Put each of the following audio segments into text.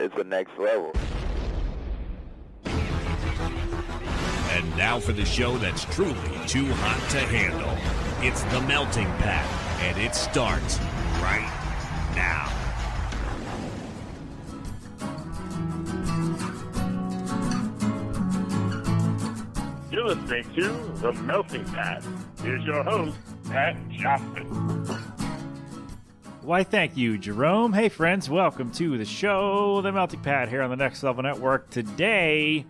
is the next level. And now for the show that's truly too hot to handle. It's the Melting Pat, and it starts right now. You're listening to The Melting Pat. Here's your host, Pat Johnson. Why, thank you, Jerome. Hey, friends, welcome to the show, The Melting Pat, here on the Next Level Network. Today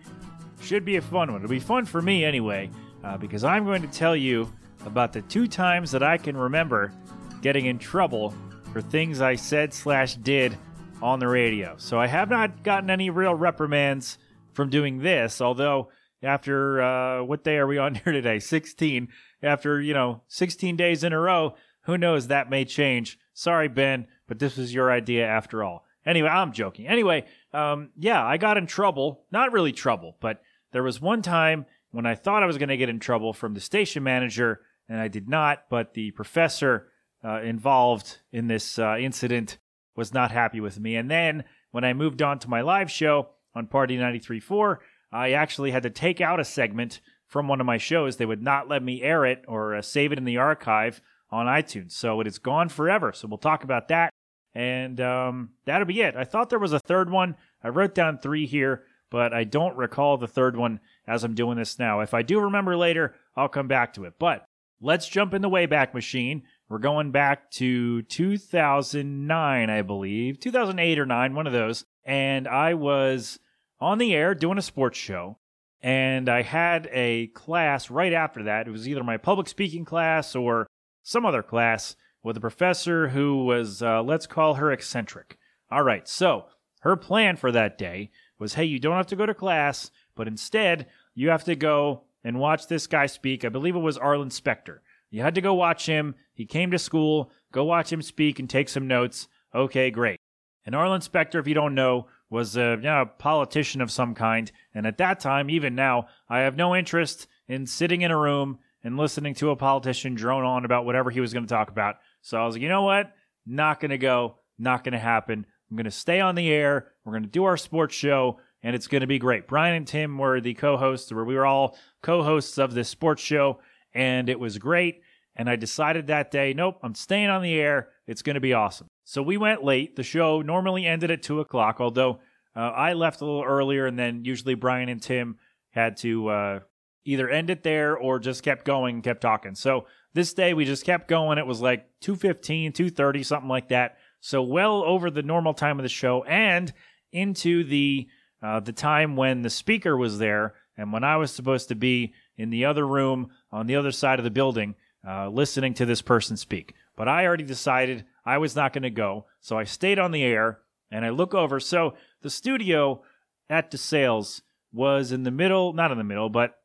should be a fun one. It'll be fun for me anyway, uh, because I'm going to tell you about the two times that I can remember getting in trouble for things I said slash did on the radio. So I have not gotten any real reprimands from doing this, although after uh, what day are we on here today? 16. After, you know, 16 days in a row, who knows? That may change. Sorry, Ben, but this was your idea after all. Anyway, I'm joking. Anyway, um, yeah, I got in trouble. Not really trouble, but there was one time when I thought I was going to get in trouble from the station manager, and I did not, but the professor uh, involved in this uh, incident was not happy with me. And then when I moved on to my live show on Party 93.4, I actually had to take out a segment from one of my shows. They would not let me air it or uh, save it in the archive on iTunes. So it is gone forever. So we'll talk about that. And um, that'll be it. I thought there was a third one. I wrote down three here, but I don't recall the third one as I'm doing this now. If I do remember later, I'll come back to it. But let's jump in the Wayback Machine. We're going back to 2009, I believe, 2008 or 9, one of those. And I was on the air doing a sports show. And I had a class right after that. It was either my public speaking class or some other class with a professor who was, uh, let's call her eccentric. All right, so her plan for that day was hey, you don't have to go to class, but instead, you have to go and watch this guy speak. I believe it was Arlen Specter. You had to go watch him. He came to school. Go watch him speak and take some notes. Okay, great. And Arlen Specter, if you don't know, was a, you know, a politician of some kind. And at that time, even now, I have no interest in sitting in a room and listening to a politician drone on about whatever he was going to talk about. So I was like, you know what? Not going to go. Not going to happen. I'm going to stay on the air. We're going to do our sports show, and it's going to be great. Brian and Tim were the co-hosts, or we were all co-hosts of this sports show, and it was great. And I decided that day, nope, I'm staying on the air. It's going to be awesome. So we went late. The show normally ended at two o'clock, although uh, I left a little earlier, and then usually Brian and Tim had to uh, either end it there or just kept going and kept talking. So this day we just kept going. It was like 2.15, 2.30, something like that. So well over the normal time of the show and into the uh, the time when the speaker was there and when I was supposed to be in the other room on the other side of the building uh, listening to this person speak. But I already decided I was not going to go. So I stayed on the air and I look over. So the studio at DeSales was in the middle, not in the middle, but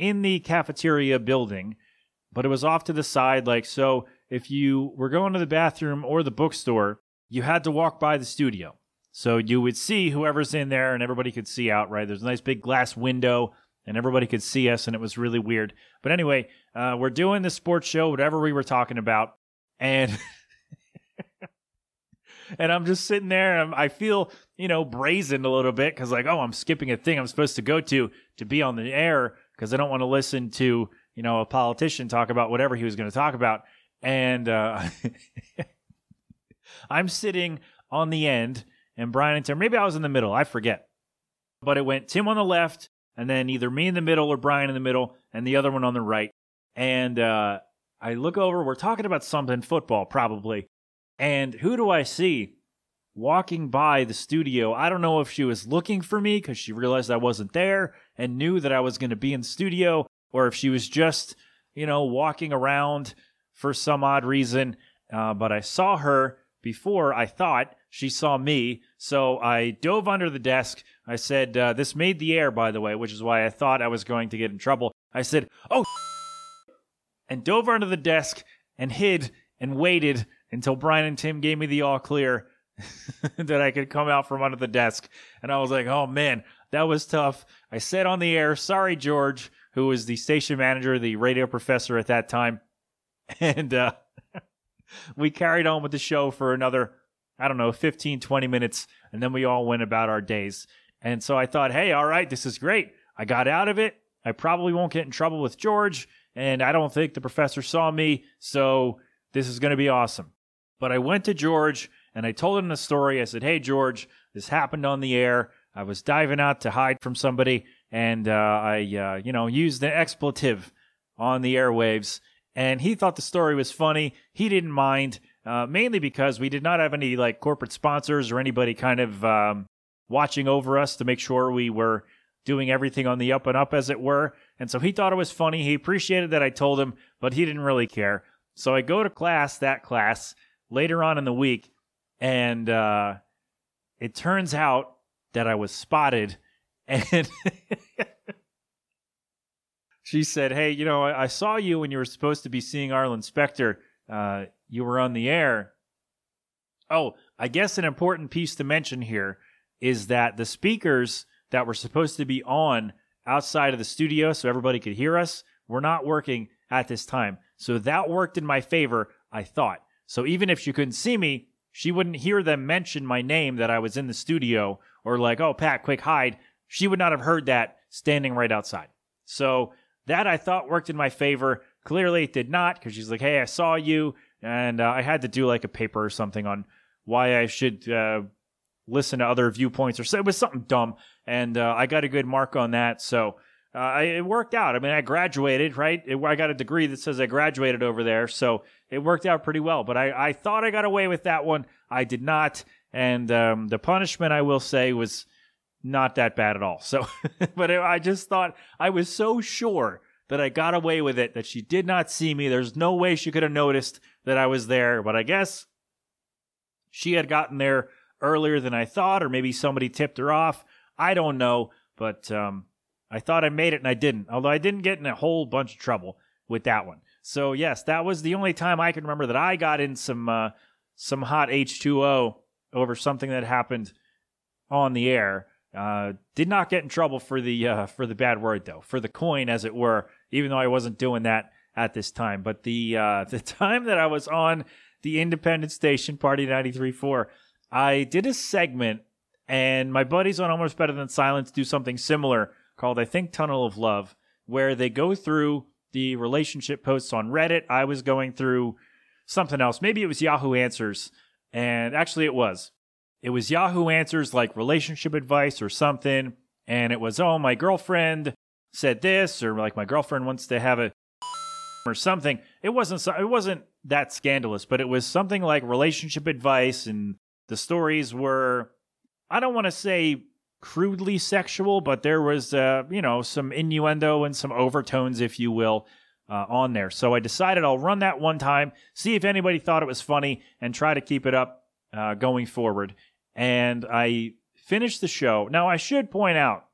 in the cafeteria building, but it was off to the side. Like, so if you were going to the bathroom or the bookstore, you had to walk by the studio. So you would see whoever's in there and everybody could see out, right? There's a nice big glass window and everybody could see us and it was really weird. But anyway, uh, we're doing the sports show, whatever we were talking about. And and I'm just sitting there I feel, you know, brazen a little bit because like, oh, I'm skipping a thing I'm supposed to go to to be on the air because I don't want to listen to, you know, a politician talk about whatever he was going to talk about. And uh, I'm sitting on the end and Brian and Tim, maybe I was in the middle, I forget. But it went Tim on the left and then either me in the middle or Brian in the middle and the other one on the right. And uh, I look over, we're talking about something football probably. And who do I see walking by the studio? I don't know if she was looking for me because she realized I wasn't there and knew that I was going to be in the studio, or if she was just, you know, walking around for some odd reason. Uh, but I saw her before I thought she saw me. So I dove under the desk. I said, uh, This made the air, by the way, which is why I thought I was going to get in trouble. I said, Oh, and dove under the desk and hid and waited until Brian and Tim gave me the all clear that I could come out from under the desk. And I was like, oh man, that was tough. I said on the air, sorry, George, who was the station manager, the radio professor at that time. And uh, we carried on with the show for another, I don't know, 15, 20 minutes, and then we all went about our days. And so I thought, hey, all right, this is great. I got out of it. I probably won't get in trouble with George, and I don't think the professor saw me, so this is going to be awesome. But I went to George and I told him the story. I said, hey, George, this happened on the air. I was diving out to hide from somebody, and uh, I, uh, you know, used an expletive on the airwaves. And he thought the story was funny. He didn't mind, uh, mainly because we did not have any like corporate sponsors or anybody kind of um, watching over us to make sure we were doing everything on the up and up, as it were. And so he thought it was funny. He appreciated that I told him, but he didn't really care. So I go to class, that class, later on in the week, and uh, it turns out that I was spotted. And she said, Hey, you know, I, I, saw you when you were supposed to be seeing Arlen Specter. Uh, you were on the air. Oh, I guess an important piece to mention here is that the speakers that were supposed to be on outside of the studio so everybody could hear us were not working at this time. So that worked in my favor, I thought. So even if she couldn't see me, she wouldn't hear them mention my name that I was in the studio or like, oh, Pat, quick hide. She would not have heard that standing right outside. So that I thought worked in my favor. Clearly it did not because she's like, hey, I saw you. And uh, I had to do like a paper or something on why I should uh, listen to other viewpoints or. It was something dumb. And uh, I got a good mark on that. So uh, it worked out. I mean, I graduated, right? It, I got a degree that says I graduated over there. So it worked out pretty well. But I, I thought I got away with that one. I did not. And um, the punishment, I will say, was not that bad at all. So, but it, I just thought I was so sure that I got away with it that she did not see me. There's no way she could have noticed that I was there. But I guess she had gotten there earlier than I thought, or maybe somebody tipped her off. I don't know. But um, I thought I made it and I didn't. Although I didn't get in a whole bunch of trouble with that one. So yes, that was the only time I can remember that I got in some uh, some hot H2O over something that happened on the air. Uh, did not get in trouble for the uh, for the bad word though, for the coin as it were. Even though I wasn't doing that at this time, but the uh, the time that I was on the independent station Party 93.4, I did a segment, and my buddies on Almost Better Than Silence do something similar called I think Tunnel of Love, where they go through the relationship posts on Reddit. I was going through something else. Maybe it was Yahoo Answers. And actually, it was. It was Yahoo Answers like relationship advice or something. And it was, oh, my girlfriend said this, or like my girlfriend wants to have a or something. It wasn't it wasn't that scandalous, but it was something like relationship advice and the stories were I don't want to say crudely sexual, but there was, uh, you know, some innuendo and some overtones, if you will, uh, on there. So I decided I'll run that one time, see if anybody thought it was funny, and try to keep it up uh, going forward. And I finished the show. Now, I should point out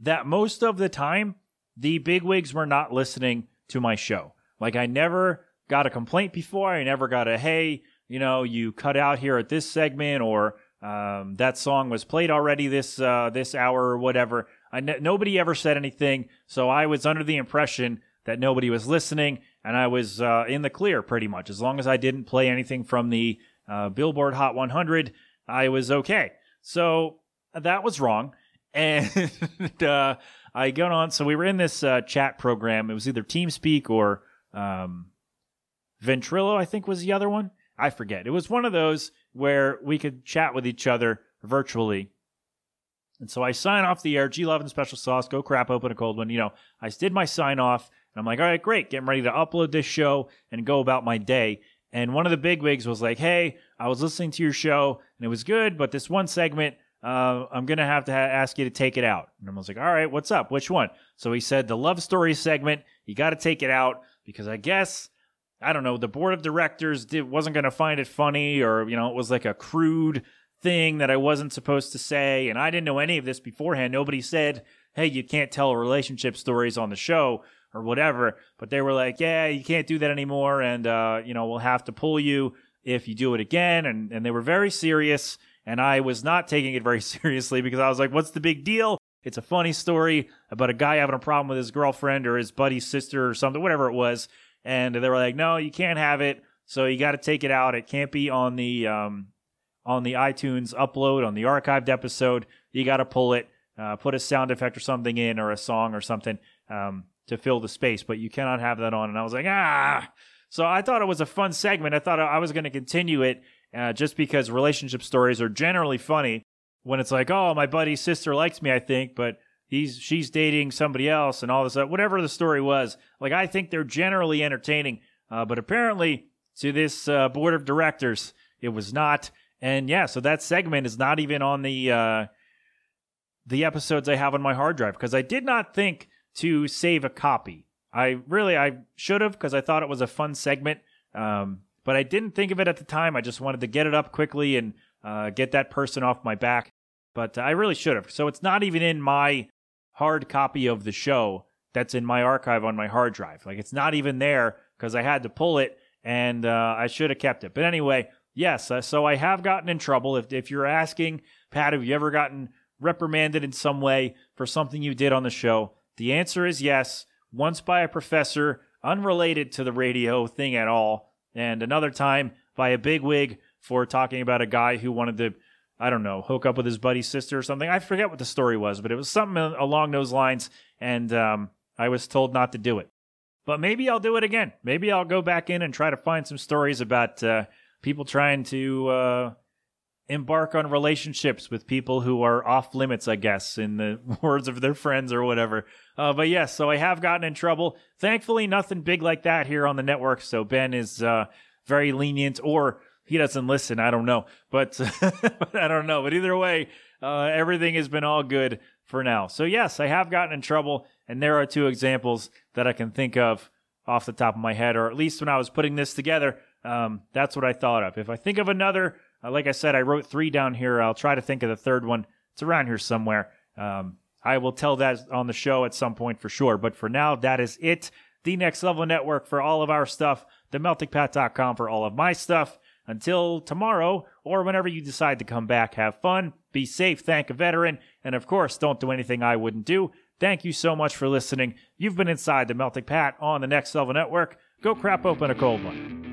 that most of the time, the bigwigs were not listening to my show. Like, I never got a complaint before. I never got a, hey, you know, you cut out here at this segment, or um, that song was played already this uh, this hour or whatever. nobody ever said anything, so I was under the impression that nobody was listening, and I was uh, in the clear pretty much. As long as I didn't play anything from the uh, Billboard Hot 100, I was okay. So that was wrong, and uh, I got on. So we were in this uh, chat program. It was either TeamSpeak or um, Ventrilo, I think was the other one. I forget. It was one of those where we could chat with each other virtually. And so I sign off the air, G Love and Special Sauce, go crap open a cold one. You know, I did my sign off, and I'm like, all right, great, getting ready to upload this show and go about my day. And one of the big wigs was like, hey, I was listening to your show and it was good, but this one segment, uh, I'm going to have to ha- ask you to take it out. And I was like, all right, what's up? Which one? So he said, the love story segment, you got to take it out because I guess I don't know, the board of directors did, wasn't going to find it funny or, you know, it was like a crude thing that I wasn't supposed to say. And I didn't know any of this beforehand. Nobody said, hey, you can't tell relationship stories on the show or whatever. But they were like, yeah, you can't do that anymore. And, uh, you know, we'll have to pull you if you do it again. And, and they were very serious. And I was not taking it very seriously because I was like, what's the big deal? It's a funny story about a guy having a problem with his girlfriend or his buddy's sister or something, whatever it was and they were like, "No, you can't have it. So you got to take it out. It can't be on the um, on the iTunes upload on the archived episode, you got to pull it, uh, put a sound effect or something in, or a song or something um, to fill the space. But you cannot have that on. And I was like, ah. So I thought it was a fun segment. I thought I was going to continue it uh, just because relationship stories are generally funny when it's like, oh, my buddy's sister likes me, I think, but he's she's dating somebody else and all this, whatever the story was. Like I think they're generally entertaining, uh, but apparently to this uh, board of directors, it was not. And yeah, so that segment is not even on the uh, the episodes I have on my hard drive because I did not think to save a copy. I really I should have because I thought it was a fun segment, um, but I didn't think of it at the time. I just wanted to get it up quickly and uh, get that person off my back. But I really should have. So it's not even in my hard copy of the show that's in my archive on my hard drive. Like it's not even there because I had to pull it and uh, I should have kept it. But anyway, yes, uh, so I have gotten in trouble. If, if you're asking, Pat, have you ever gotten reprimanded in some way for something you did on the show? The answer is yes, once by a professor unrelated to the radio thing at all, and another time by a bigwig for talking about a guy who wanted to, I don't know, hook up with his buddy's sister or something. I forget what the story was, but it was something along those lines, and um, I was told not to do it. But maybe I'll do it again. Maybe I'll go back in and try to find some stories about uh, people trying to uh, embark on relationships with people who are off limits, I guess, in the words of their friends or whatever. Uh, but yes, so I have gotten in trouble. Thankfully, nothing big like that here on the network. So Ben is uh, very lenient, or he doesn't listen. I don't know, but, but I don't know. But either way, uh, everything has been all good for now. So yes, I have gotten in trouble, and there are two examples that I can think of off the top of my head, or at least when I was putting this together, um, that's what I thought of. If I think of another, uh, like I said, I wrote three down here. I'll try to think of the third one. It's around here somewhere. Um, I will tell that on the show at some point for sure. But for now, that is it. The Next Level Network for all of our stuff. TheMeltingPat.com for all of my stuff. Until tomorrow, or whenever you decide to come back, have fun, be safe, thank a veteran, and of course, don't do anything I wouldn't do. Thank you so much for listening. You've been inside the Melting Pat on the Next Level Network. Go crap open a cold one.